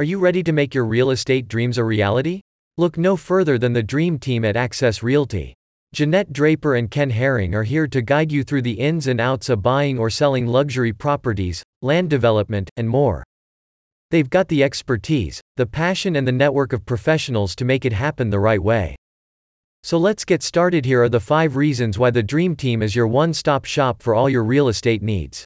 Are you ready to make your real estate dreams a reality? Look no further than the dream team at Access Realty. Jeanette Draper and Ken Herring are here to guide you through the ins and outs of buying or selling luxury properties, land development, and more. They've got the expertise, the passion, and the network of professionals to make it happen the right way. So let's get started. Here are the five reasons why the Dream Team is your one stop shop for all your real estate needs.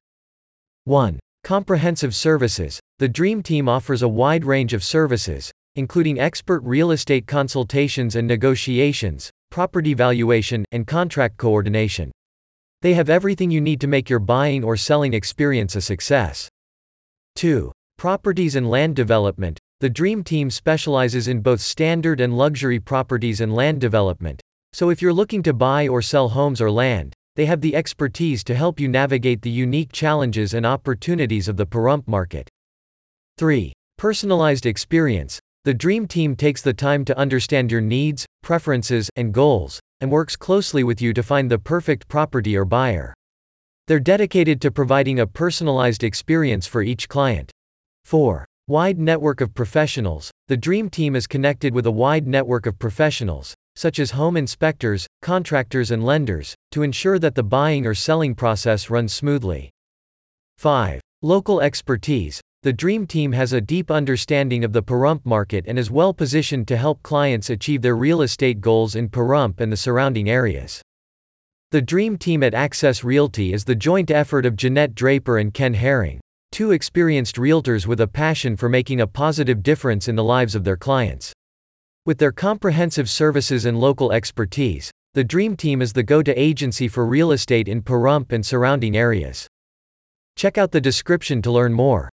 1. Comprehensive services. The Dream Team offers a wide range of services, including expert real estate consultations and negotiations, property valuation, and contract coordination. They have everything you need to make your buying or selling experience a success. 2. Properties and land development. The Dream Team specializes in both standard and luxury properties and land development. So if you're looking to buy or sell homes or land, they have the expertise to help you navigate the unique challenges and opportunities of the Pahrump market. 3. Personalized experience. The Dream Team takes the time to understand your needs, preferences, and goals, and works closely with you to find the perfect property or buyer. They're dedicated to providing a personalized experience for each client. 4. Wide network of professionals. The Dream Team is connected with a wide network of professionals, such as home inspectors, contractors, and lenders, to ensure that the buying or selling process runs smoothly. 5. Local expertise. The Dream Team has a deep understanding of the Pahrump market and is well positioned to help clients achieve their real estate goals in Pahrump and the surrounding areas. The Dream Team at Access Realty is the joint effort of Jeanette Draper and Ken Herring, two experienced realtors with a passion for making a positive difference in the lives of their clients. With their comprehensive services and local expertise, the Dream Team is the go to agency for real estate in Pahrump and surrounding areas. Check out the description to learn more.